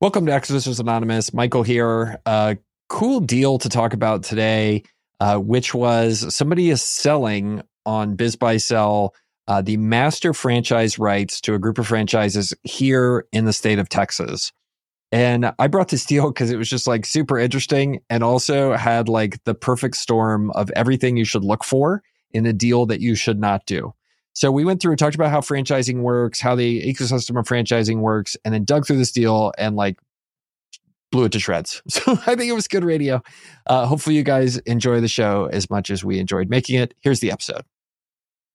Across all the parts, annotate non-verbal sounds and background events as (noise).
Welcome to Acquisitions Anonymous. Michael here. Uh, cool deal to talk about today, uh, which was somebody is selling on BizBuySell uh, the master franchise rights to a group of franchises here in the state of Texas. And I brought this deal because it was just like super interesting and also had like the perfect storm of everything you should look for in a deal that you should not do. So we went through and talked about how franchising works, how the ecosystem of franchising works, and then dug through this deal and like blew it to shreds. (laughs) So I think it was good radio. Uh, hopefully, you guys enjoy the show as much as we enjoyed making it. Here's the episode.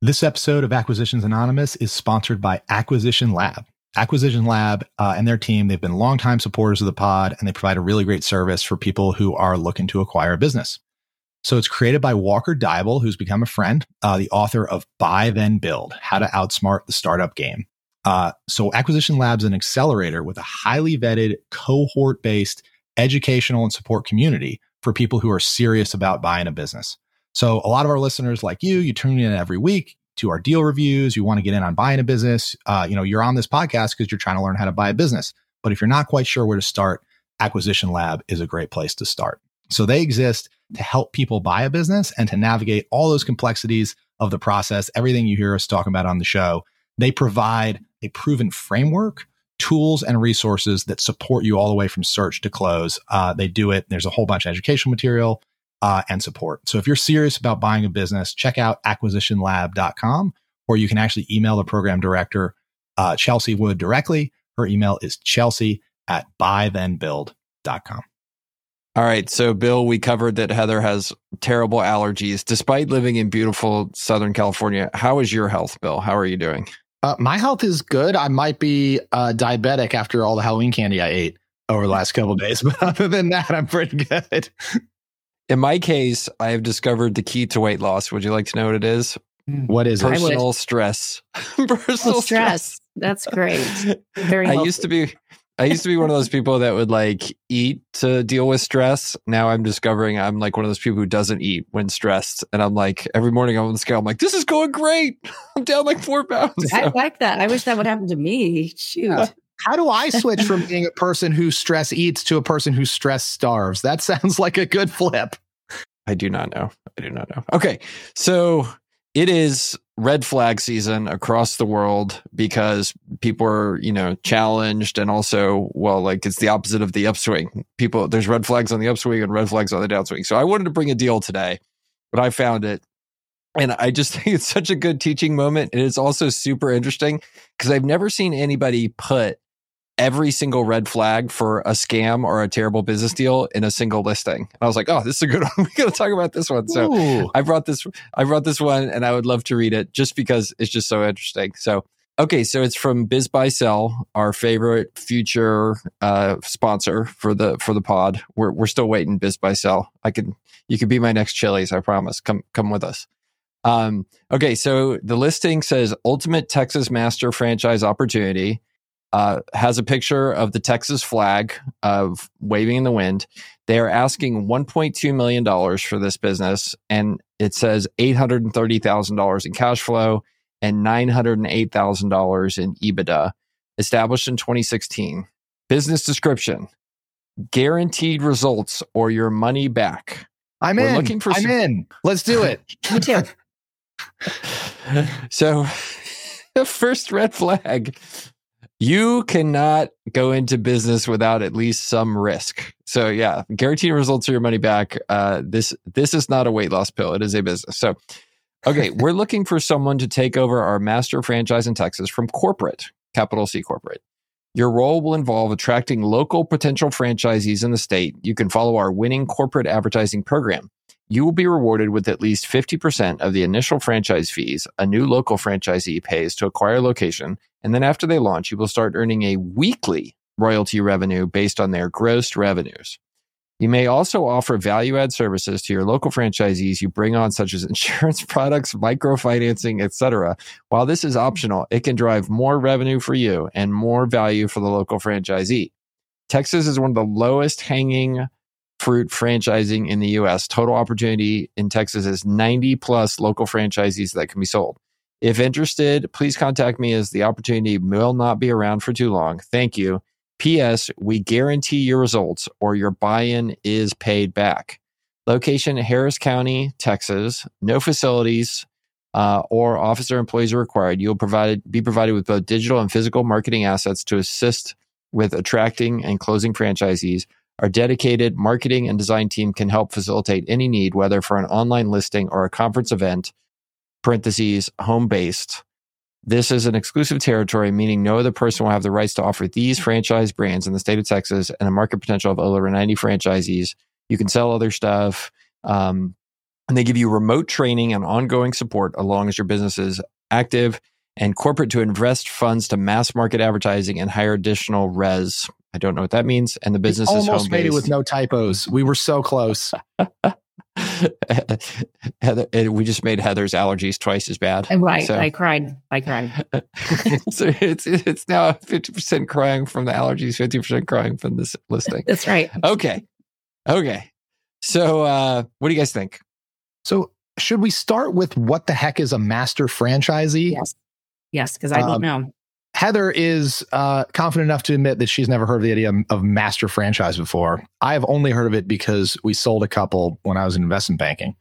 This episode of Acquisitions Anonymous is sponsored by Acquisition Lab. Acquisition Lab uh, and their team, they've been longtime supporters of the pod and they provide a really great service for people who are looking to acquire a business. So it's created by Walker Deibel, who's become a friend, uh, the author of Buy Then Build How to Outsmart the Startup Game. Uh, so Acquisition Labs is an accelerator with a highly vetted, cohort based educational and support community for people who are serious about buying a business. So a lot of our listeners like you, you tune in every week to our deal reviews. You want to get in on buying a business. Uh, you know, you're on this podcast because you're trying to learn how to buy a business. But if you're not quite sure where to start, Acquisition Lab is a great place to start. So they exist to help people buy a business and to navigate all those complexities of the process, everything you hear us talking about on the show. They provide a proven framework, tools, and resources that support you all the way from search to close. Uh, they do it. There's a whole bunch of educational material uh, and support. So if you're serious about buying a business, check out acquisitionlab.com, or you can actually email the program director, uh, Chelsea Wood, directly. Her email is chelsea at buythenbuild.com. All right. So, Bill, we covered that Heather has terrible allergies despite living in beautiful Southern California. How is your health, Bill? How are you doing? Uh, my health is good. I might be uh, diabetic after all the Halloween candy I ate over the last couple days, (laughs) but other than that, I'm pretty good. In my case, I have discovered the key to weight loss. Would you like to know what it is? What is it? personal stress? (laughs) personal stress. stress. That's great. Very. I used to be. I used to be one of those people that would like eat to deal with stress. Now I'm discovering I'm like one of those people who doesn't eat when stressed. And I'm like, every morning I'm on the scale, I'm like, this is going great. (laughs) I'm down like four pounds. I like that. I wish that would happen to me. Shoot. Uh, how do I switch from being a person who stress eats to a person who stress starves? That sounds like a good flip. I do not know. I do not know. Okay. So it is red flag season across the world because people are, you know, challenged and also, well, like it's the opposite of the upswing. People, there's red flags on the upswing and red flags on the downswing. So I wanted to bring a deal today, but I found it. And I just (laughs) think it's such a good teaching moment. And it's also super interesting because I've never seen anybody put every single red flag for a scam or a terrible business deal in a single listing. And I was like, oh, this is a good (laughs) one. we got to talk about this one. So Ooh. I brought this, I brought this one and I would love to read it just because it's just so interesting. So, okay. So it's from BizBuySell, our favorite future, uh, sponsor for the, for the pod. We're, we're still waiting BizBuySell. I can, you can be my next Chili's. I promise. Come, come with us. Um, okay. So the listing says ultimate Texas master franchise opportunity uh, has a picture of the Texas flag of waving in the wind. They are asking $1.2 million for this business, and it says $830,000 in cash flow and $908,000 in EBITDA, established in 2016. Business description guaranteed results or your money back. I'm We're in. Looking for I'm some- in. Let's do it. (laughs) Me too. so, (laughs) the first red flag you cannot go into business without at least some risk. So yeah, guaranteed results or your money back. Uh, this this is not a weight loss pill. It is a business. So okay, (laughs) we're looking for someone to take over our master franchise in Texas from corporate, capital C corporate. Your role will involve attracting local potential franchisees in the state. You can follow our winning corporate advertising program you will be rewarded with at least 50% of the initial franchise fees a new local franchisee pays to acquire a location. And then after they launch, you will start earning a weekly royalty revenue based on their gross revenues. You may also offer value add services to your local franchisees you bring on, such as (laughs) insurance products, microfinancing, etc. While this is optional, it can drive more revenue for you and more value for the local franchisee. Texas is one of the lowest hanging fruit franchising in the US. Total opportunity in Texas is 90 plus local franchisees that can be sold. If interested, please contact me as the opportunity will not be around for too long. Thank you. P.S. We guarantee your results or your buy in is paid back. Location Harris County, Texas. No facilities uh, or officer employees are required. You'll provide, be provided with both digital and physical marketing assets to assist with attracting and closing franchisees. Our dedicated marketing and design team can help facilitate any need, whether for an online listing or a conference event, parentheses, home based. This is an exclusive territory, meaning no other person will have the rights to offer these franchise brands in the state of Texas and a market potential of over 90 franchisees. You can sell other stuff. Um, and they give you remote training and ongoing support as long as your business is active and corporate to invest funds to mass market advertising and hire additional res. I don't know what that means. And the business We is almost made it with no typos. We were so close. Heather, we just made Heather's allergies twice as bad. Right. So- I cried. I cried. (laughs) so it's it's now fifty percent crying from the allergies, fifty percent crying from this listing. That's right. Okay, okay. So uh, what do you guys think? So, should we start with what the heck is a master franchisee? Yes. Yes, because I don't Um, know. Heather is uh, confident enough to admit that she's never heard of the idea of master franchise before. I have only heard of it because we sold a couple when I was in investment banking.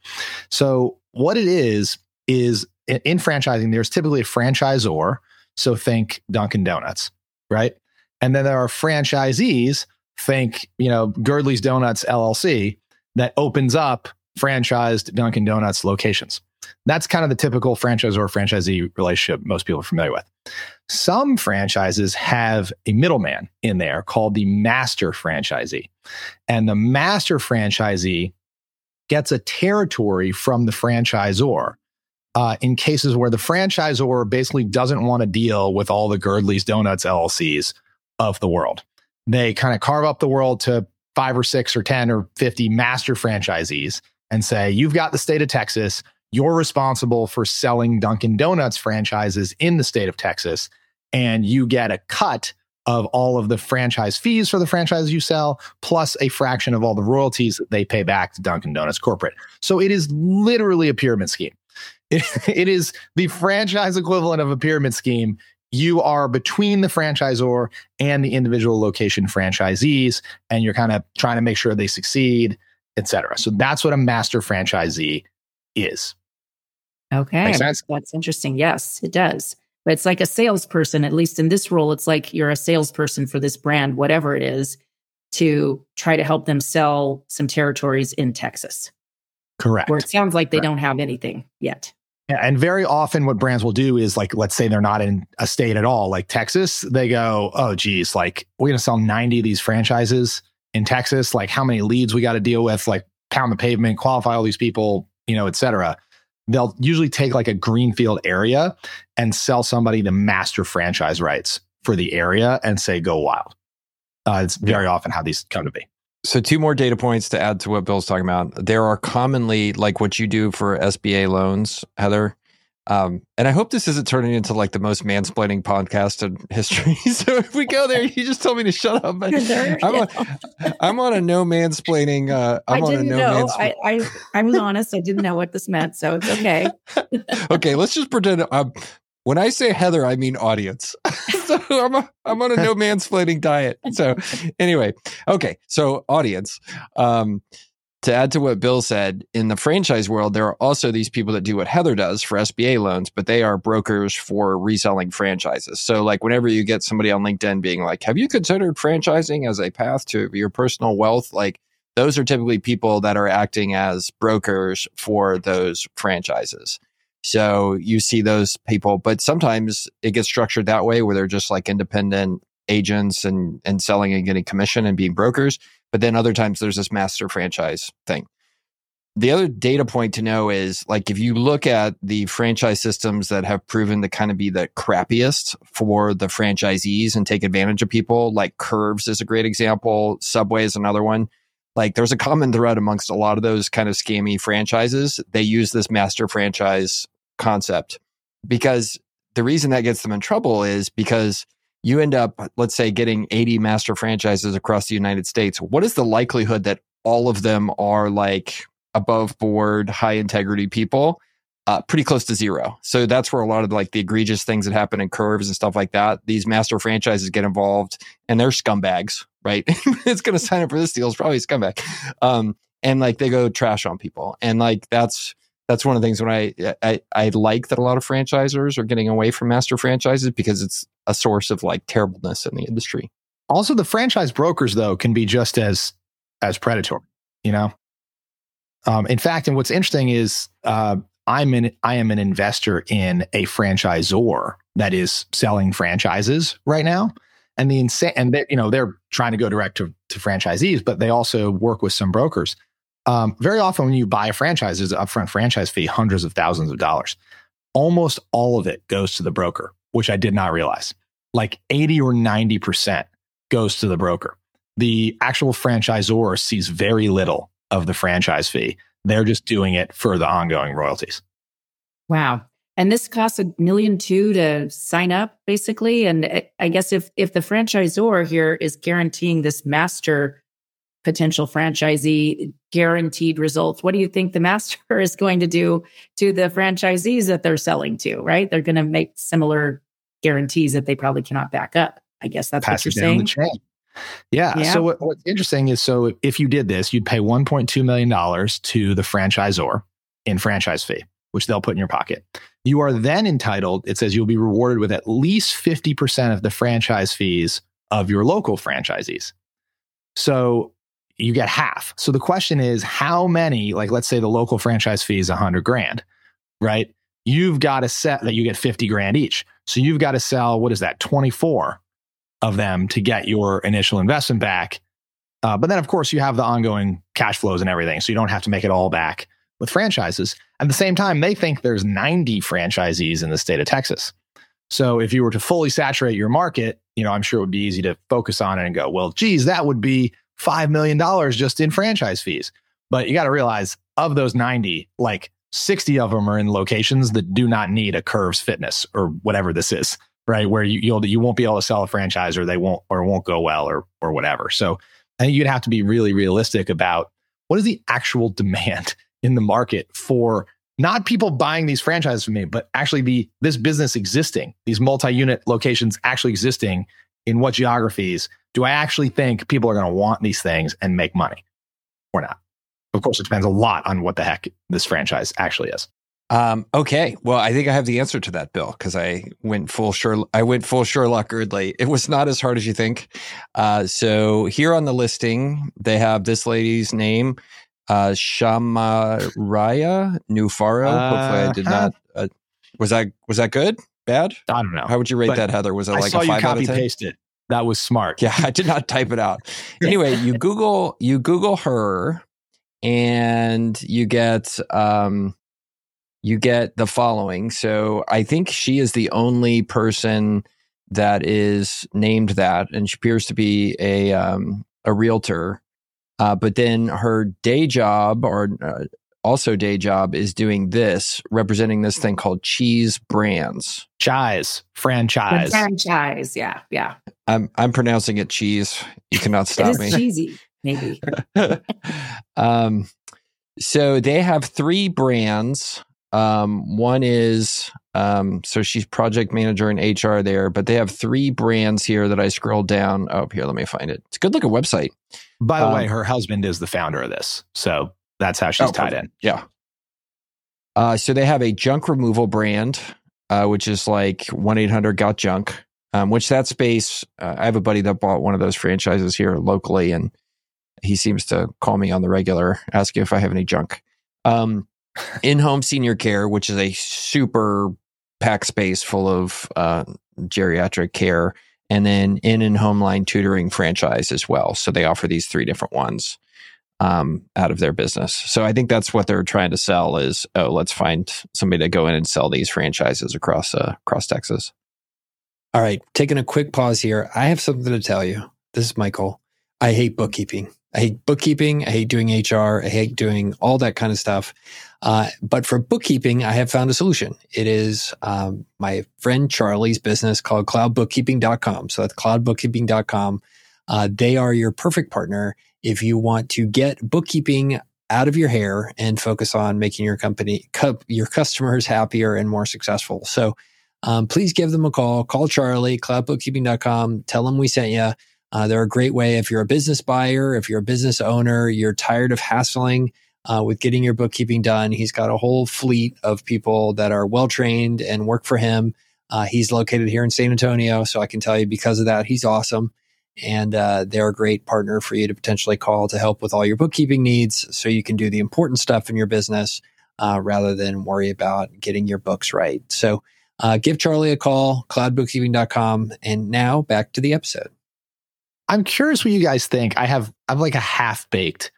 So, what it is, is in, in franchising, there's typically a franchisor. So, think Dunkin' Donuts, right? And then there are franchisees, think, you know, Girdley's Donuts LLC, that opens up franchised Dunkin' Donuts locations. That's kind of the typical franchisor franchisee relationship most people are familiar with. Some franchises have a middleman in there called the master franchisee. And the master franchisee gets a territory from the franchisor uh, in cases where the franchisor basically doesn't want to deal with all the Girdley's Donuts LLCs of the world. They kind of carve up the world to five or six or 10 or 50 master franchisees and say, you've got the state of Texas. You're responsible for selling Dunkin' Donuts franchises in the state of Texas, and you get a cut of all of the franchise fees for the franchises you sell, plus a fraction of all the royalties that they pay back to Dunkin' Donuts corporate. So it is literally a pyramid scheme. (laughs) It, it is the franchise equivalent of a pyramid scheme. You are between the franchisor and the individual location franchisees, and you're kind of trying to make sure they succeed, et cetera. So that's what a master franchisee is. Okay. That's interesting. Yes, it does. But it's like a salesperson, at least in this role, it's like you're a salesperson for this brand, whatever it is, to try to help them sell some territories in Texas, Correct. where it sounds like they Correct. don't have anything yet. Yeah, and very often what brands will do is like, let's say they're not in a state at all, like Texas, they go, oh, geez, like we're going to sell 90 of these franchises in Texas. Like how many leads we got to deal with, like pound the pavement, qualify all these people, you know, et cetera. They'll usually take like a greenfield area and sell somebody the master franchise rights for the area and say, go wild. Uh, it's very often how these come to be. So two more data points to add to what Bill's talking about. There are commonly like what you do for SBA loans, Heather. Um, and I hope this isn't turning into like the most mansplaining podcast in history. (laughs) so if we go there, you just told me to shut up. But There, I'm, yeah. on, I'm on a no mansplaining. Uh, I'm I on a didn't no know. mans. I, I, I was honest. I didn't know what this meant. So it's okay. (laughs) okay, let's just pretend. Um, when I say Heather, I mean audience. (laughs) so I'm a, I'm on a no mansplaining diet. So anyway, okay, so audience. Um, to add to what Bill said, in the franchise world, there are also these people that do what Heather does for SBA loans, but they are brokers for reselling franchises. So, like, whenever you get somebody on LinkedIn being like, Have you considered franchising as a path to your personal wealth? Like, those are typically people that are acting as brokers for those franchises. So you see those people, but sometimes it gets structured that way where they're just like independent agents and, and selling and getting commission and being brokers. But then other times there's this master franchise thing. The other data point to know is like if you look at the franchise systems that have proven to kind of be the crappiest for the franchisees and take advantage of people, like Curves is a great example, Subway is another one like there's a common thread amongst a lot of those kind of scammy franchises. They use this master franchise concept because the reason that gets them in trouble is because you end up, let's say, getting 80 master franchises across the United States. What is the likelihood that all of them are like above board, high integrity people? uh, pretty close to zero. So that's where a lot of like the egregious things that happen in curves and stuff like that. These master franchises get involved, and they're scumbags, right? it's going to sign up for this deal is probably a scumbag, um, and like they go trash on people, and like that's that's one of the things when I, I I like that a lot of franchisors are getting away from master franchises because it's a source of like terribleness in the industry. Also, the franchise brokers though can be just as as predatory. You know, um, in fact, and what's interesting is uh, I'm an I am an investor in a franchisor that is selling franchises right now, and the insane and they you know they're trying to go direct to, to franchisees, but they also work with some brokers. Um, very often, when you buy a franchise, there's an upfront franchise fee, hundreds of thousands of dollars. Almost all of it goes to the broker, which I did not realize. Like 80 or 90% goes to the broker. The actual franchisor sees very little of the franchise fee. They're just doing it for the ongoing royalties. Wow. And this costs a million two to sign up, basically. And I guess if if the franchisor here is guaranteeing this master potential franchisee guaranteed results, what do you think the master (laughs) is going to do to the franchisees that they're selling to? Right? They're going to make similar guarantees that they probably cannot back up. I guess that's Pass what you're saying. Yeah. yeah. So what, what's interesting is so if you did this, you'd pay 1.2 million dollars to the franchisor in franchise fee, which they'll put in your pocket. You are then entitled, it says you'll be rewarded with at least 50% of the franchise fees of your local franchisees. So you get half. So the question is how many, like let's say the local franchise fee is 100 grand, right? You've got to set that you get 50 grand each. So you've got to sell, what is that, 24 of them to get your initial investment back. Uh, but then, of course, you have the ongoing cash flows and everything. So you don't have to make it all back with franchises. At the same time, they think there's 90 franchisees in the state of Texas. So if you were to fully saturate your market, you know, I'm sure it would be easy to focus on it and go, well, geez, that would be $5 million just in franchise fees. But you got to realize of those 90, like 60 of them are in locations that do not need a Curves Fitness or whatever this is right? Where you you'll you won't be able to sell a franchise or they won't or won't go well or or whatever. So I think you'd have to be really realistic about what is the actual demand (laughs) in the market for not people buying these franchises from me, but actually the this business existing, these multi-unit locations actually existing in what geographies do I actually think people are going to want these things and make money or not? Of course, it depends a lot on what the heck this franchise actually is. Um, okay. Well, I think I have the answer to that, Bill, because I went full sure. I went full Sherlock Erdley. It was not as hard as you think. Uh, so here on the listing, they have this lady's name, uh, Shamaraya Nufaro. Uh, Hopefully, I did not. Uh, was that was that good? Bad? I don't know. How would you rate but that, Heather? Was it like a five out of ten? Paste it. That was smart. Yeah, (laughs) I did not type it out. Anyway, you (laughs) Google you Google her, and you get um, you get the following. So I think she is the only person that is named that, and she appears to be a um, a realtor. Uh, but then her day job, or uh, also day job, is doing this, representing this thing called Cheese Brands. Chise franchise. Franchise, yeah, yeah. I'm I'm pronouncing it cheese. You cannot (laughs) stop me. Cheesy, maybe. (laughs) um, so they have three brands um, one is um, so she's project manager in HR there, but they have three brands here that I scrolled down. Oh, here, let me find it. It's a good looking website. By the um, way, her husband is the founder of this, so that's how she's oh, tied in. Yeah. Uh, so they have a junk removal brand, uh, which is like one eight hundred got junk. Um, which that space, uh, I have a buddy that bought one of those franchises here locally, and he seems to call me on the regular, asking if I have any junk. Um, (laughs) in home senior care, which is a super packed space full of uh, geriatric care, and then in and home line tutoring franchise as well. So they offer these three different ones um, out of their business. So I think that's what they're trying to sell is oh, let's find somebody to go in and sell these franchises across uh, across Texas. All right, taking a quick pause here. I have something to tell you. This is Michael. I hate bookkeeping. I hate bookkeeping. I hate doing HR. I hate doing all that kind of stuff. Uh, but for bookkeeping, I have found a solution. It is um, my friend Charlie's business called cloudbookkeeping.com. So that's cloudbookkeeping.com. Uh, they are your perfect partner if you want to get bookkeeping out of your hair and focus on making your company, your customers happier and more successful. So um, please give them a call. Call Charlie, cloudbookkeeping.com. Tell them we sent you. Uh, they're a great way if you're a business buyer, if you're a business owner, you're tired of hassling uh, with getting your bookkeeping done. He's got a whole fleet of people that are well trained and work for him. Uh, he's located here in San Antonio, so I can tell you because of that, he's awesome. And uh, they're a great partner for you to potentially call to help with all your bookkeeping needs so you can do the important stuff in your business uh, rather than worry about getting your books right. So uh, give Charlie a call, cloudbookkeeping.com. And now back to the episode. I'm curious what you guys think. I have I'm like a half baked,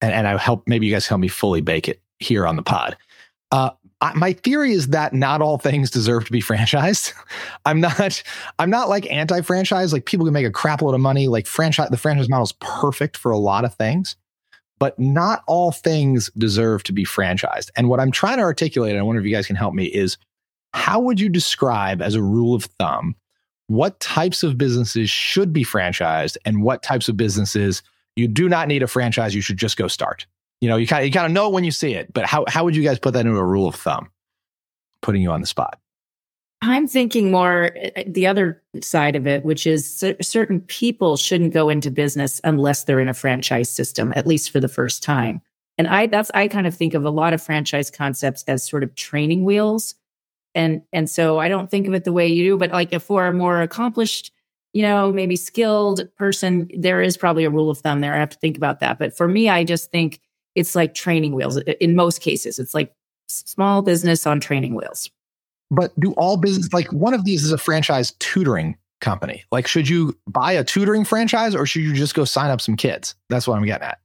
and, and I hope maybe you guys help me fully bake it here on the pod. I, my theory is that not all things deserve to be (laughs) franchised. I'm not I'm not like anti-franchise. Like people can make a crap load of money. Like franchise the franchise model is perfect for a lot of things, but not all things deserve to be franchised. And what I'm trying to articulate, and I wonder if you guys can help me, is how would you describe as a rule of thumb what types of businesses should be franchised and what types of businesses you do not need a franchise you should just go start you know you kind of you kind of know when you see it but how, how would you guys put that into a rule of thumb? Putting you on the spot. I'm thinking more uh, the other side of it which is certain people shouldn't go into business unless they're in a franchise system at least for the first time. And i that's i kind of think of a lot of franchise concepts as sort of training wheels. And and so i don't think of it the way you do but like if for a more accomplished you know maybe skilled person there is probably a rule of thumb there. I have to think about that. But for me i just think it's like training wheels. In most cases it's like small business on training wheels. But do all business like one of these is a franchise tutoring company. Like should you buy a tutoring franchise or should you just go sign up some kids? That's what i'm getting at.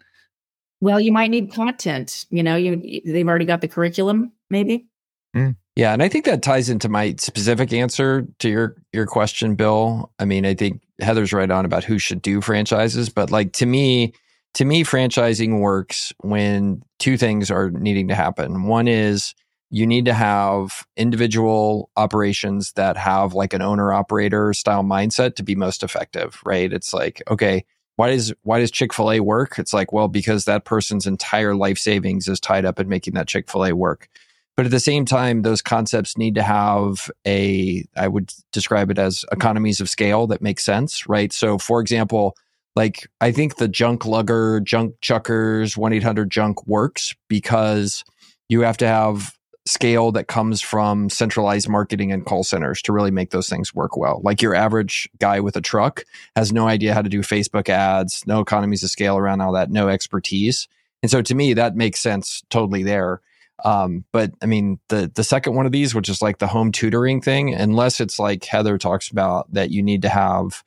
Well you might need content you know you they've already got the curriculum maybe. Mm. Yeah, and I think that ties into my specific answer to your your question, Bill. I mean, I think Heather's right on about who should do franchises, but like to me, to me franchising works when two things are needing to happen. One is you need to have individual operations that have like an owner operator style mindset to be most effective, right? It's like, okay, why does why does Chick-fil-A work? It's like, well, because that person's entire life savings is tied up in making that Chick-fil-A work. But at the same time, those concepts need to have a, I would describe it as economies of scale that make sense, right? So, for example, like I think the junk lugger, junk chuckers, 1 800 junk works because you have to have scale that comes from centralized marketing and call centers to really make those things work well. Like your average guy with a truck has no idea how to do Facebook ads, no economies of scale around all that, no expertise. And so to me, that makes sense totally there. Um, but I mean, the the second one of these, which is like the home tutoring thing, unless it's like Heather talks about that you need to have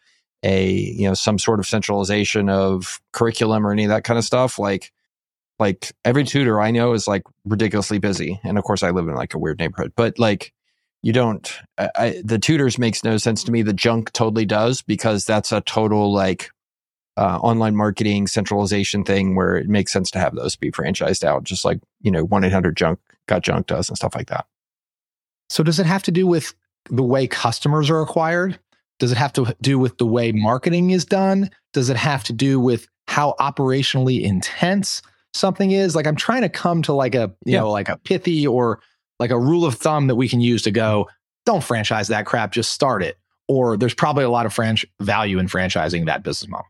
a you know some sort of centralization of curriculum or any of that kind of stuff, like like every tutor I know is like ridiculously busy, and of course I live in like a weird neighborhood, but like you don't I, I, the tutors makes no sense to me the junk totally does because that's a total like uh, online marketing centralization thing where it makes sense to have those be franchised out, just like, you know, 1 800 junk got junk does and stuff like that. So, does it have to do with the way customers are acquired? Does it have to do with the way marketing is done? Does it have to do with how operationally intense something is? Like, I'm trying to come to like a, you yeah. know, like a pithy or like a rule of thumb that we can use to go, don't franchise that crap, just start it. Or there's probably a lot of franch value in franchising that business model.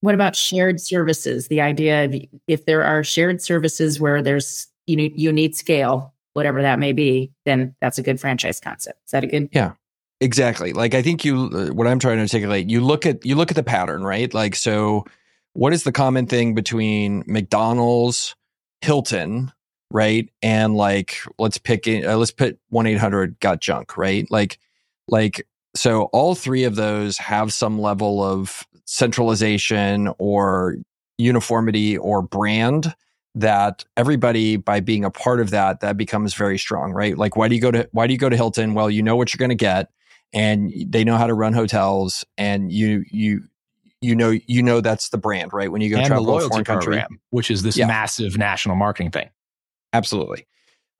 What about shared services? The idea of if there are shared services where there's you know you need scale, whatever that may be, then that's a good franchise concept. Is that a good? Yeah, exactly. Like I think you, uh, what I'm trying to articulate, you look at you look at the pattern, right? Like so, what is the common thing between McDonald's, Hilton, right, and like let's pick uh, let's put one eight hundred got junk, right? Like like so all three of those have some level of centralization or uniformity or brand that everybody by being a part of that that becomes very strong right like why do you go to why do you go to hilton well you know what you're going to get and they know how to run hotels and you you you know you know that's the brand right when you go and travel the loyalty to a foreign country program, which is this yeah. massive national marketing thing absolutely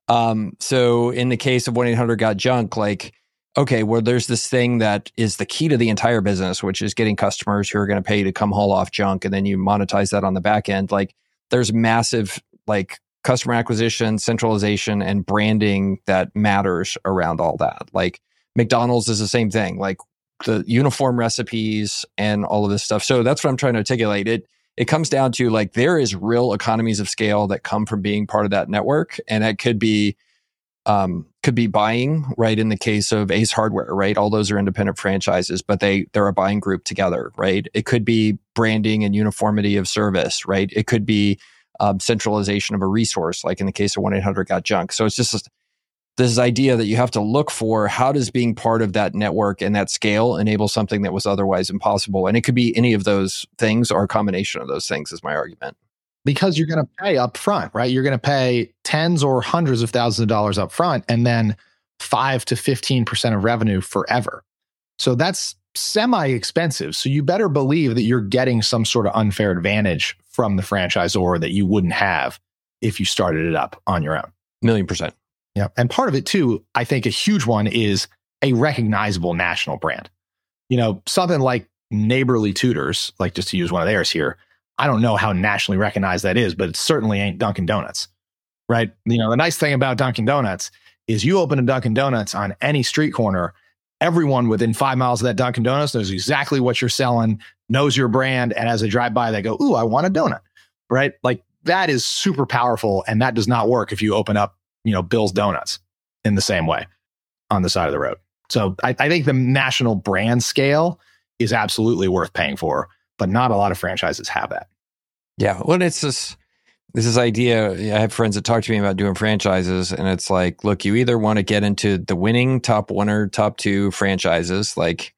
um so in the case of 1-800 got junk like okay, well, there's this thing that is the key to the entire business, which is getting customers who are going to pay to come haul off junk and then you monetize that on the back end. Like there's massive like customer acquisition, centralization, and branding that matters around all that. Like McDonald's is the same thing, like the uniform recipes and all of this stuff. So that's what I'm trying to articulate. It it comes down to like there is real economies of scale that come from being part of that network, and it could be um, could be buying right in the case of ace hardware right all those are independent franchises but they they're a buying group together right it could be branding and uniformity of service right it could be um, centralization of a resource like in the case of 1-800 got junk so it's just this idea that you have to look for how does being part of that network and that scale enable something that was otherwise impossible and it could be any of those things or a combination of those things is my argument because you're going to pay up front, right? You're going to pay tens or hundreds of thousands of dollars up front and then 5 to 15% of revenue forever. So that's semi expensive. So you better believe that you're getting some sort of unfair advantage from the franchisor that you wouldn't have if you started it up on your own. Million percent. Yeah. And part of it too, I think a huge one is a recognizable national brand. You know, something like Neighborly Tutors, like just to use one of theirs here, I don't know how nationally recognized that is, but it certainly ain't Dunkin' Donuts, right? You know, the nice thing about Dunkin' Donuts is you open a Dunkin' Donuts on any street corner, everyone within five miles of that Dunkin' Donuts knows exactly what you're selling, knows your brand, and as they drive by, they go, "Ooh, I want a donut," right? Like that is super powerful, and that does not work if you open up, you know, Bill's Donuts in the same way on the side of the road. So I, I think the national brand scale is absolutely worth paying for but not a lot of franchises have that. Yeah. Well, it's this this is idea. I have friends that talk to me about doing franchises, and it's like, look, you either want to get into the winning top one or top two franchises, like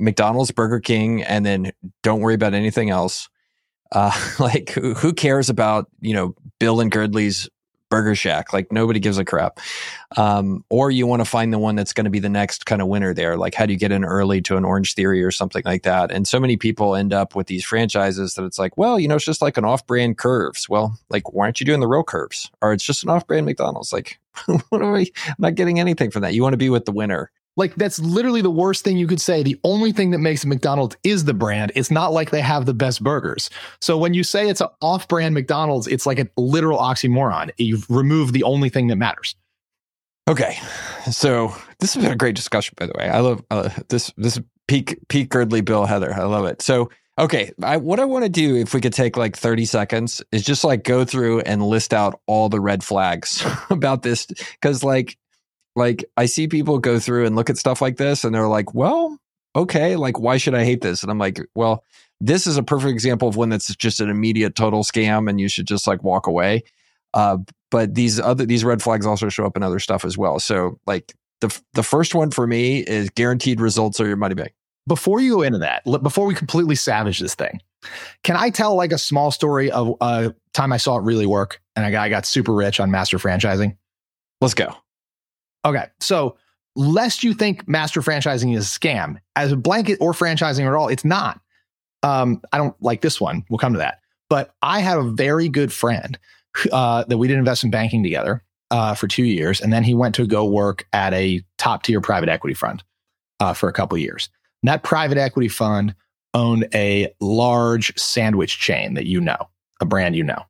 McDonald's, Burger King, and then don't worry about anything else. Uh, (laughs) like, who, who cares about you know Bill and Girdley's Burger Shack. Like nobody gives a crap. Um, or you want to find the one that's going to be the next kind of winner there. Like how do you get in early to an Orange Theory or something like that? And so many people end up with these franchises that it's like, well, you know, it's just like an off-brand curves. Well, like why aren't you doing the real curves? Or it's just an off-brand McDonald's. Like, (laughs) what are we? I'm not getting anything from that. You want to be with the winner. Like that's literally the worst thing you could say. The only thing that makes McDonald's is the brand. It's not like they have the best burgers. So when you say it's an off-brand McDonald's, it's like a literal oxymoron. You've removed the only thing that matters. Okay, so this has been a great discussion, by the way. I love uh, this. This peak peak Girdley Bill Heather. I love it. So okay, I, what I want to do, if we could take like thirty seconds, is just like go through and list out all the red flags (laughs) about this, because like like I see people go through and look at stuff like this and they're like, well, okay, like why should I hate this? And I'm like, well, this is a perfect example of one that's just an immediate total scam and you should just like walk away. Uh, but these other these red flags also show up in other stuff as well. So like the the first one for me is guaranteed results or your money back. Before you go into that, before we completely savage this thing, can I tell like a small story of a time I saw it really work and guy got super rich on master franchising? Let's go. Okay. So, lest you think master franchising is a scam, as a blanket or franchising at all, it's not. Um, I don't like this one. We'll come to that. But I have a very good friend uh, that we did invest in banking together uh, for two years. And then he went to go work at a top tier private equity fund uh, for a couple years. And that private equity fund owned a large sandwich chain that you know, a brand you know.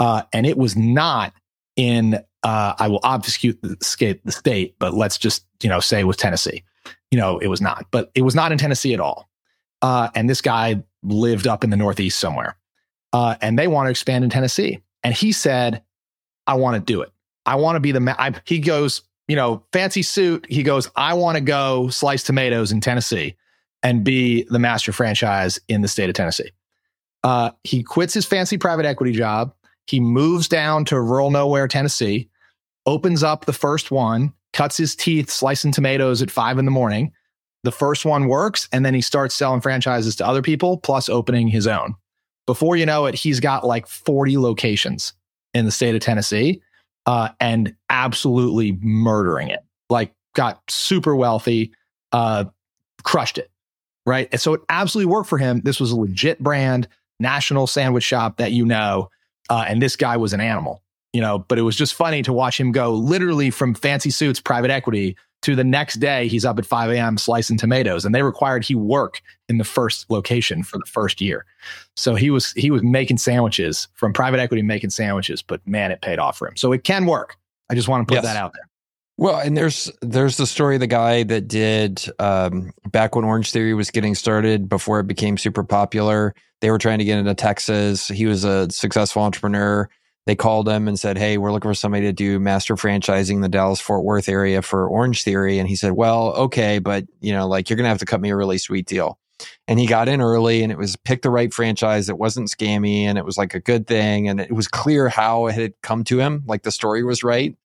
Uh, and it was not in uh, I will obfuscate the, state, but let's just you know say it was Tennessee. You know, it was not, but it was not in Tennessee at all. Uh, and this guy lived up in the Northeast somewhere, uh, and they want to expand in Tennessee. And he said, "I want to do it. I want to be the." Ma-. I, he goes, you know, fancy suit. He goes, "I want to go slice tomatoes in Tennessee and be the master franchise in the state of Tennessee." Uh, he quits his fancy private equity job he moves down to rural nowhere, Tennessee, opens up the first one, cuts his teeth slicing tomatoes at five in the morning. The first one works, and then he starts selling franchises to other people, plus opening his own. Before you know it, he's got like 40 locations in the state of Tennessee uh, and absolutely murdering it. Like, got super wealthy, uh, crushed it. Right. And so it absolutely worked for him. This was a legit brand, national sandwich shop that you know uh, and this guy was an animal, you know, but it was just funny to watch him go literally from fancy suits, private equity to the next day he's up at 5 a.m. slicing tomatoes, and they required he work in the first location for the first year. So he was he was making sandwiches from private equity, making sandwiches, but man, it paid off for him. So it can work. I just want to put Yes. that out there. Well, and there's there's the story of the guy that did um, back when Orange Theory was getting started before it became super popular. They were trying to get into Texas. He was a successful entrepreneur. They called him and said, "Hey, we're looking for somebody to do master franchising in the Dallas Fort Worth area for Orange Theory." And he said, "Well, okay, but you know, like you're gonna have to cut me a really sweet deal." And he got in early, and it was pick the right franchise. It wasn't scammy, and it was like a good thing, and it was clear how it had come to him. Like the story was right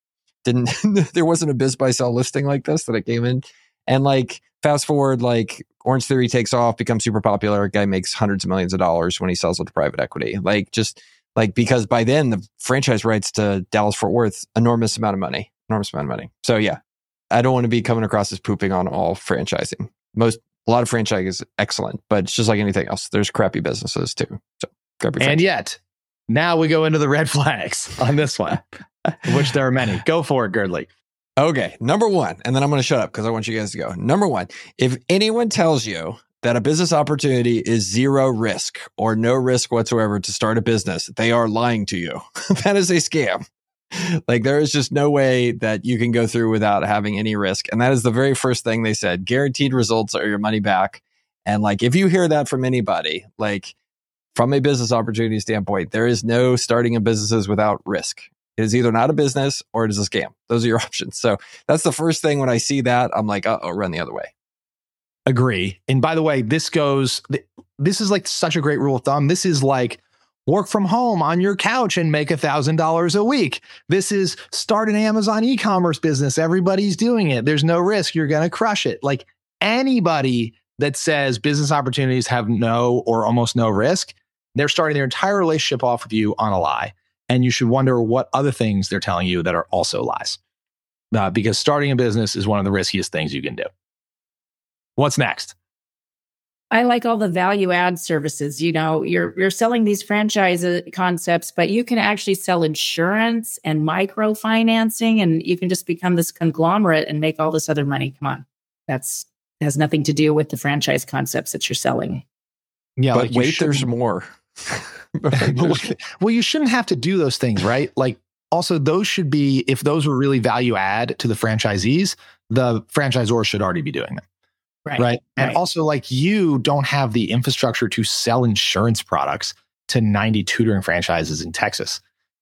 didn't (laughs) there wasn't a biz buy sell listing like this that it came in. And like fast forward like orange theory takes off becomes super popular. Guy makes hundreds of millions of dollars when he sells it to private equity. Like just like because by then the franchise rights to dallas fort worth enormous amount of money enormous amount of money. So yeah i don't want to be coming across as pooping on all franchising. Most a lot of franchise is excellent but it's just like anything else. There's crappy businesses too so your And yet, now we go into the red flags on this one, (laughs) (laughs) which there are many. Go for it, Girdley. Okay, number one, and then I'm going to shut up because I want you guys to go. Number one, if anyone tells you that a business opportunity is zero risk or no risk whatsoever to start a business, they are lying to you. (laughs) that is a scam. Like there is just no way that you can go through without having any risk. And that is the very first thing they said. Guaranteed results are your money back. And like if you hear that from anybody, like from a business opportunity standpoint, there is no starting a businesses without risk. It is either not a business or it is a scam. Those are your (laughs) options. So that's the first thing when I see that, I'm like, uh oh, run the other way. Agree. And by the way, this goes, this is like such a great rule of thumb. This is like work from home on your couch and make a thousand dollars a week. This is start an Amazon e-commerce business. Everybody's doing it. There's no risk. You're going to crush it. Like anybody that says business opportunities have no or almost no risk, they're starting their entire relationship off with you on a lie. And you should wonder what other things they're telling you that are also lies. Uh, because starting a business is one of the riskiest things you can do. What's next? I like all the value add services. You know, you're you're selling these franchise uh, concepts, but you can actually sell insurance and microfinancing, and you can just become this conglomerate and make all this other money. Come on, that's has nothing to do with the franchise concepts that you're selling. Yeah, but like wait, there's more. (laughs) (laughs) (laughs) well, you shouldn't have to do those things, right? Like, also, those should be if those were really value add to the franchisees, the franchisor should already be doing them, Right. right? And Right. also, like, you don't have the infrastructure to sell insurance products to 90 tutoring franchises in Texas.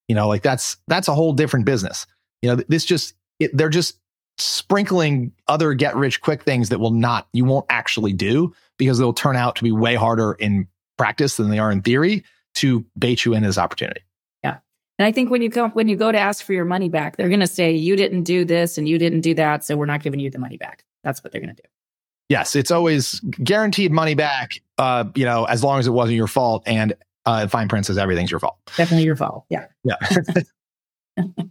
You know, like that's that's a whole different business. You know, this just it, they're just sprinkling other get rich quick things that will not you won't actually do because they'll turn out to be way harder in practice than they are in theory to bait you in as opportunity. Yeah. And I think when you go when you go to ask for your money back, they're going to say you didn't do this and you didn't do that, so we're not giving you the money back. That's what they're going to do. Yes, it's always guaranteed money back. Uh, you know, as long as it wasn't your fault, and uh, fine print says everything's your fault. Definitely your fault. Yeah. Yeah. (laughs) (laughs)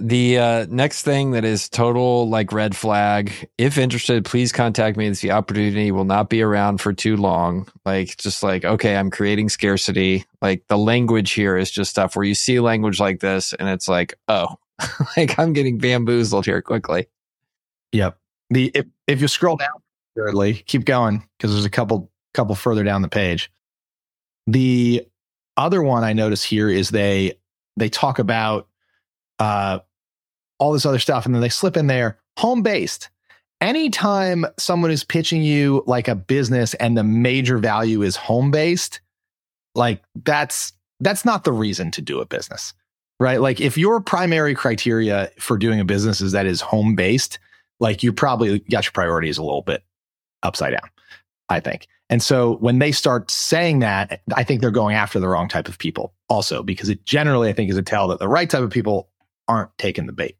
The uh, next thing that is total like red flag. If interested, please contact me. The opportunity will not be around for too long. Like just like okay, I'm creating scarcity. Like the language here is just stuff where you see language like this, and it's like oh, (laughs) like I'm getting bamboozled here quickly. Yep. The if if you scroll down, Girdley, keep going because there's a couple couple further down the page. The other one I notice here is they they talk about uh all this other stuff and then they slip in there home based. Anytime someone is pitching you like a business and the major value is home based, like that's that's not the reason to do a business. Right? Like if your primary criteria for doing a business is that is home based, like you probably got your priorities a little bit upside down, I think. And so when they start saying that, I think they're going after the wrong type of people also, because it generally, I think, is a tell that the right type of people aren't taking the bait.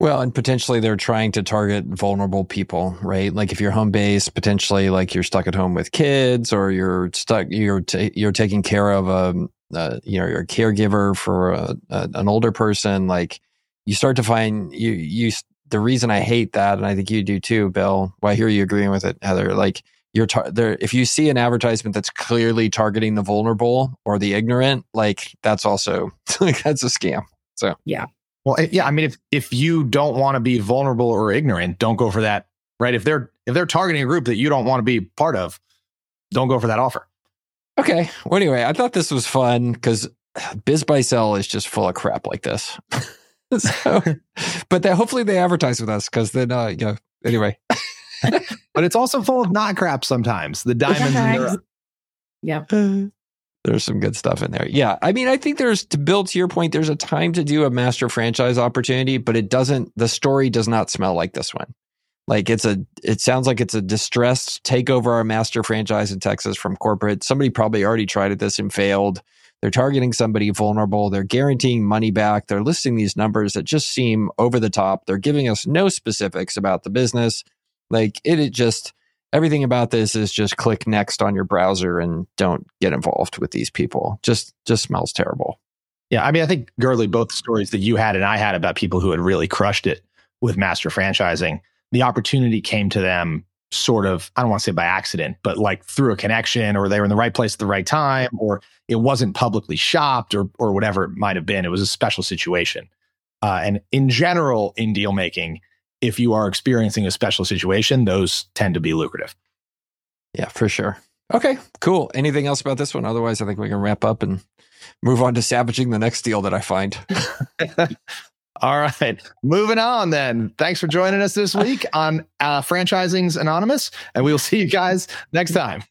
Well, and potentially they're trying to target vulnerable people, right? Like if you're home based, potentially like you're stuck at home with kids, or you're stuck, you're ta you're taking care of a, uh, you know, you're a caregiver for a, a, an older person. Like you start to find you you the reason I hate that, and I think you do too, Bill. Well, I hear you agreeing with it, Heather. Like you're tar- there if you see an advertisement that's clearly targeting the vulnerable or the ignorant, like that's also (laughs) like that's a scam. Well, Well, yeah, I mean, if if you don't want to be vulnerable or ignorant, don't go for that. Right? If they're if they're targeting a group that you don't want to be part of, don't go for that offer. Okay. Well, anyway, I thought this was fun because BizBuySell is just full of crap like this. (laughs) so, but they, hopefully they advertise with us because then, uh, you know, anyway. (laughs) but it's also full of not crap sometimes. The diamonds. Sometimes. Yeah. (laughs) there's some good stuff in there. Yeah. I mean, I think there's to build to your point, there's a time to do a master franchise opportunity, but it doesn't, the story does not smell like this one. Like it's a, it sounds like it's a distressed takeover our master franchise in Texas from corporate. Somebody probably already tried at this and failed. They're targeting somebody vulnerable. They're guaranteeing money back. They're listing these numbers that just seem over the top. They're giving us no specifics about the business. Like it, it just, everything about this is just click next on your browser and don't get involved with these people. Just, just smells terrible. Yeah. I mean, I think Girdley, both stories that you had and I had about people who had really crushed it with master franchising the opportunity came to them sort of, I don't want to say by accident, but like through a connection or they were in the right place at the right time or it wasn't publicly shopped or, or whatever it might have been. It was a special situation. Uh, and in general, in deal making, if you are experiencing a special situation, those tend to be lucrative. Yeah, for sure. Okay, cool. Anything else about this one? Otherwise, I think we can wrap up and move on to savaging the next deal that I find. (laughs) All right. Moving on then. Thanks for joining us this week on uh, Franchising's Anonymous, and we will see you guys next time.